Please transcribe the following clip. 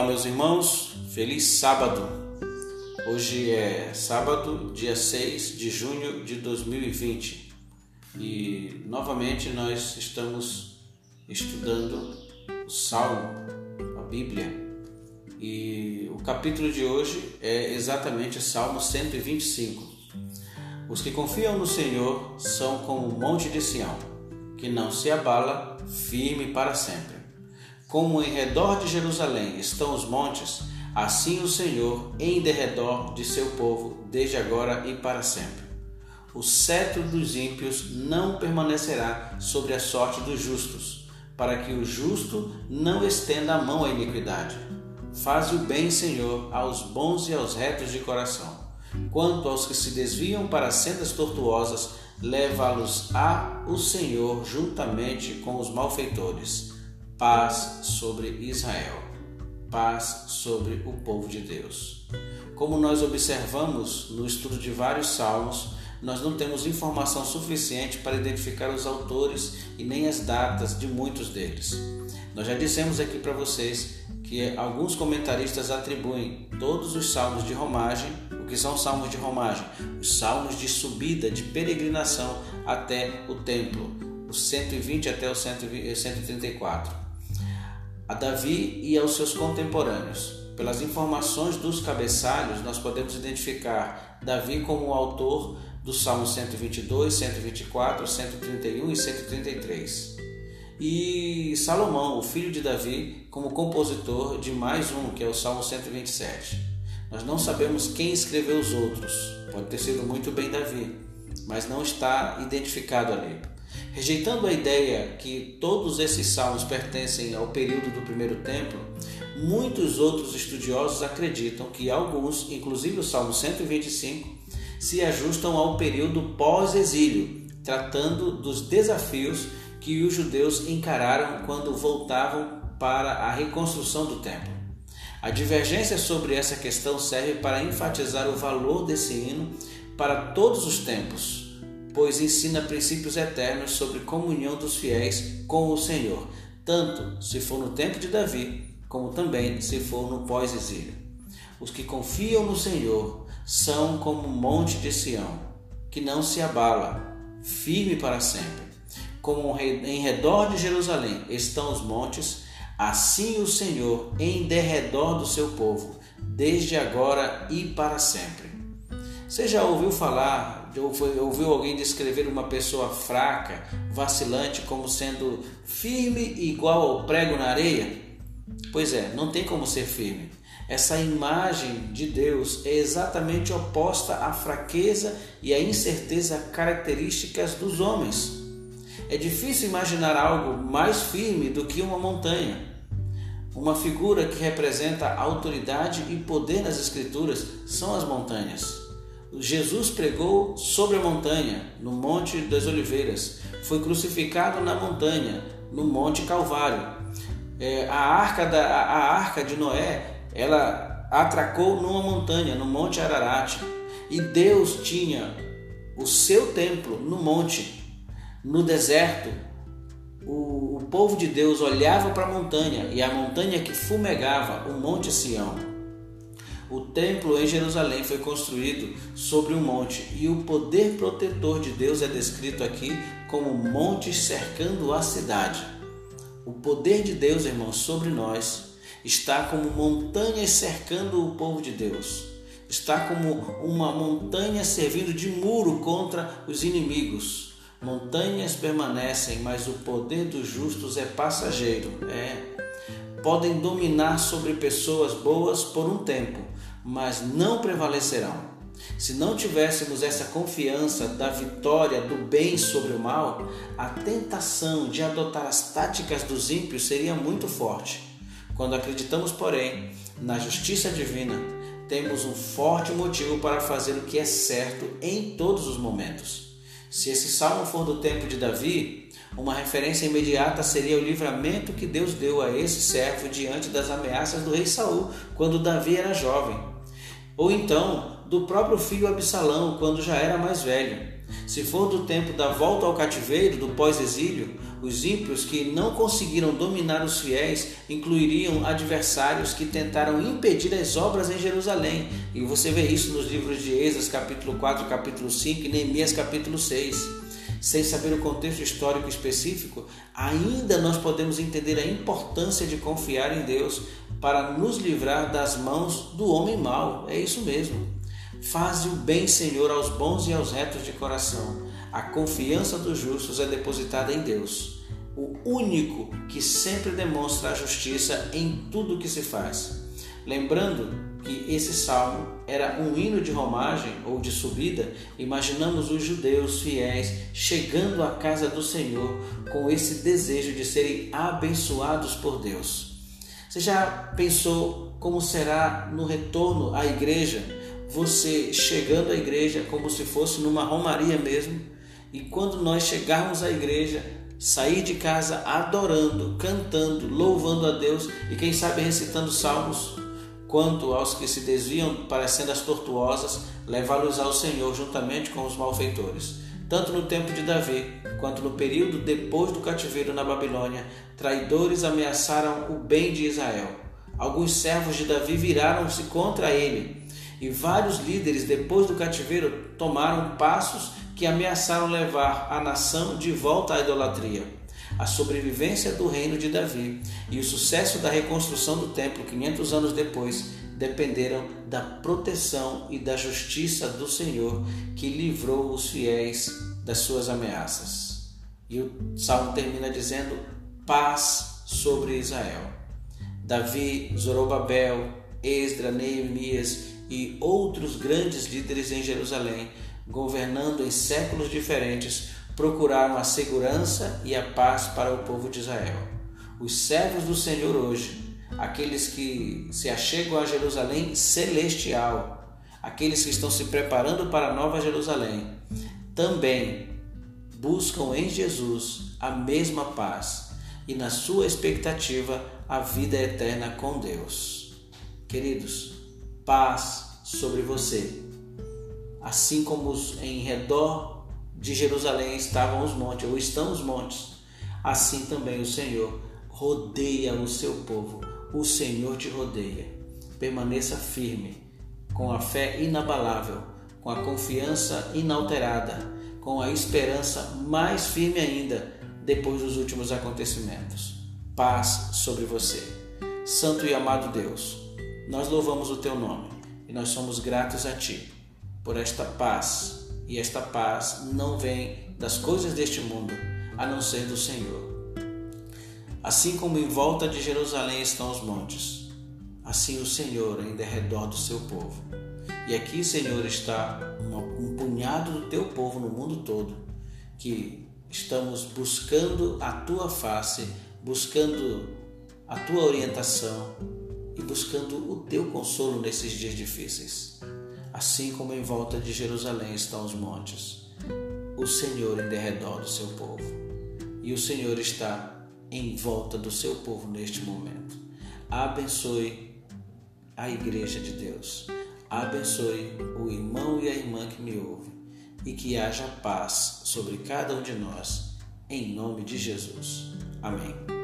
Olá, meus irmãos, feliz sábado. Hoje é sábado, dia 6 de junho de 2020 e novamente nós estamos estudando o Salmo, a Bíblia. E o capítulo de hoje é exatamente Salmo 125. Os que confiam no Senhor são como o monte de Sião, que não se abala, firme para sempre. Como em redor de Jerusalém estão os montes, assim o Senhor em derredor de seu povo, desde agora e para sempre. O cetro dos ímpios não permanecerá sobre a sorte dos justos, para que o justo não estenda a mão à iniquidade. Faz o bem, Senhor, aos bons e aos retos de coração. Quanto aos que se desviam para sendas tortuosas, leva-los a o Senhor juntamente com os malfeitores paz sobre Israel, paz sobre o povo de Deus. Como nós observamos no estudo de vários salmos, nós não temos informação suficiente para identificar os autores e nem as datas de muitos deles. Nós já dissemos aqui para vocês que alguns comentaristas atribuem todos os salmos de romagem, o que são salmos de romagem? Os salmos de subida, de peregrinação até o templo, os 120 até os 134 a Davi e aos seus contemporâneos. Pelas informações dos cabeçalhos, nós podemos identificar Davi como o autor dos Salmos 122, 124, 131 e 133. E Salomão, o filho de Davi, como compositor de mais um, que é o Salmo 127. Nós não sabemos quem escreveu os outros, pode ter sido muito bem Davi, mas não está identificado ali. Rejeitando a ideia que todos esses salmos pertencem ao período do primeiro templo, muitos outros estudiosos acreditam que alguns, inclusive o Salmo 125, se ajustam ao período pós-exílio, tratando dos desafios que os judeus encararam quando voltavam para a reconstrução do templo. A divergência sobre essa questão serve para enfatizar o valor desse hino para todos os tempos, pois ensina princípios eternos sobre comunhão dos fiéis com o Senhor, tanto se for no tempo de Davi, como também se for no pós-exílio. Os que confiam no Senhor são como o monte de Sião, que não se abala, firme para sempre. Como em redor de Jerusalém estão os montes, assim o Senhor em derredor do seu povo, desde agora e para sempre. Você já ouviu falar ouviu alguém descrever uma pessoa fraca, vacilante, como sendo firme igual ao prego na areia? Pois é, não tem como ser firme. Essa imagem de Deus é exatamente oposta à fraqueza e à incerteza características dos homens. É difícil imaginar algo mais firme do que uma montanha. Uma figura que representa autoridade e poder nas Escrituras são as montanhas. Jesus pregou sobre a montanha, no Monte das Oliveiras. Foi crucificado na montanha, no Monte Calvário. É, a, arca da, a arca de Noé, ela atracou numa montanha, no Monte Ararat. E Deus tinha o seu templo no monte, no deserto. O, o povo de Deus olhava para a montanha e a montanha que fumegava, o Monte Sião. O templo em Jerusalém foi construído sobre um monte e o poder protetor de Deus é descrito aqui como montes cercando a cidade. O poder de Deus, irmãos, sobre nós está como montanhas cercando o povo de Deus. Está como uma montanha servindo de muro contra os inimigos. Montanhas permanecem, mas o poder dos justos é passageiro. É. Podem dominar sobre pessoas boas por um tempo, mas não prevalecerão. Se não tivéssemos essa confiança da vitória do bem sobre o mal, a tentação de adotar as táticas dos ímpios seria muito forte. Quando acreditamos, porém, na justiça divina, temos um forte motivo para fazer o que é certo em todos os momentos. Se esse salmo for do tempo de Davi, uma referência imediata seria o livramento que Deus deu a esse servo diante das ameaças do rei Saul, quando Davi era jovem ou então do próprio filho Absalão quando já era mais velho. Se for do tempo da volta ao cativeiro, do pós-exílio, os ímpios que não conseguiram dominar os fiéis incluiriam adversários que tentaram impedir as obras em Jerusalém. E você vê isso nos livros de Esdras, capítulo 4, capítulo 5 e Neemias, capítulo 6 sem saber o contexto histórico específico, ainda nós podemos entender a importância de confiar em Deus para nos livrar das mãos do homem mau. É isso mesmo. Faze o bem, Senhor, aos bons e aos retos de coração. A confiança dos justos é depositada em Deus, o único que sempre demonstra a justiça em tudo que se faz. Lembrando que esse salmo era um hino de romagem ou de subida, imaginamos os judeus fiéis chegando à casa do Senhor com esse desejo de serem abençoados por Deus. Você já pensou como será no retorno à igreja? Você chegando à igreja como se fosse numa romaria mesmo, e quando nós chegarmos à igreja, sair de casa adorando, cantando, louvando a Deus e quem sabe recitando salmos quanto aos que se desviam para sendas tortuosas, levá-los ao Senhor juntamente com os malfeitores. Tanto no tempo de Davi, quanto no período depois do cativeiro na Babilônia, traidores ameaçaram o bem de Israel. Alguns servos de Davi viraram-se contra ele, e vários líderes depois do cativeiro tomaram passos que ameaçaram levar a nação de volta à idolatria a sobrevivência do reino de Davi e o sucesso da reconstrução do templo 500 anos depois dependeram da proteção e da justiça do Senhor que livrou os fiéis das suas ameaças. E o salmo termina dizendo: paz sobre Israel. Davi, Zorobabel, Esdra, Neemias e outros grandes líderes em Jerusalém, governando em séculos diferentes, procuraram a segurança e a paz para o povo de Israel. Os servos do Senhor hoje, aqueles que se achegam a Jerusalém celestial, aqueles que estão se preparando para a nova Jerusalém, também buscam em Jesus a mesma paz e na sua expectativa a vida eterna com Deus. Queridos, paz sobre você. Assim como em redor de Jerusalém estavam os montes, ou estão os montes, assim também o Senhor rodeia o seu povo. O Senhor te rodeia. Permaneça firme, com a fé inabalável, com a confiança inalterada, com a esperança mais firme ainda depois dos últimos acontecimentos. Paz sobre você. Santo e amado Deus, nós louvamos o teu nome e nós somos gratos a ti por esta paz e esta paz não vem das coisas deste mundo, a não ser do Senhor. Assim como em volta de Jerusalém estão os montes, assim o Senhor em derredor do seu povo. E aqui, Senhor, está um punhado do teu povo no mundo todo, que estamos buscando a tua face, buscando a tua orientação e buscando o teu consolo nesses dias difíceis assim como em volta de Jerusalém estão os montes, o Senhor em derredor do seu povo. E o Senhor está em volta do seu povo neste momento. Abençoe a igreja de Deus. Abençoe o irmão e a irmã que me ouve e que haja paz sobre cada um de nós, em nome de Jesus. Amém.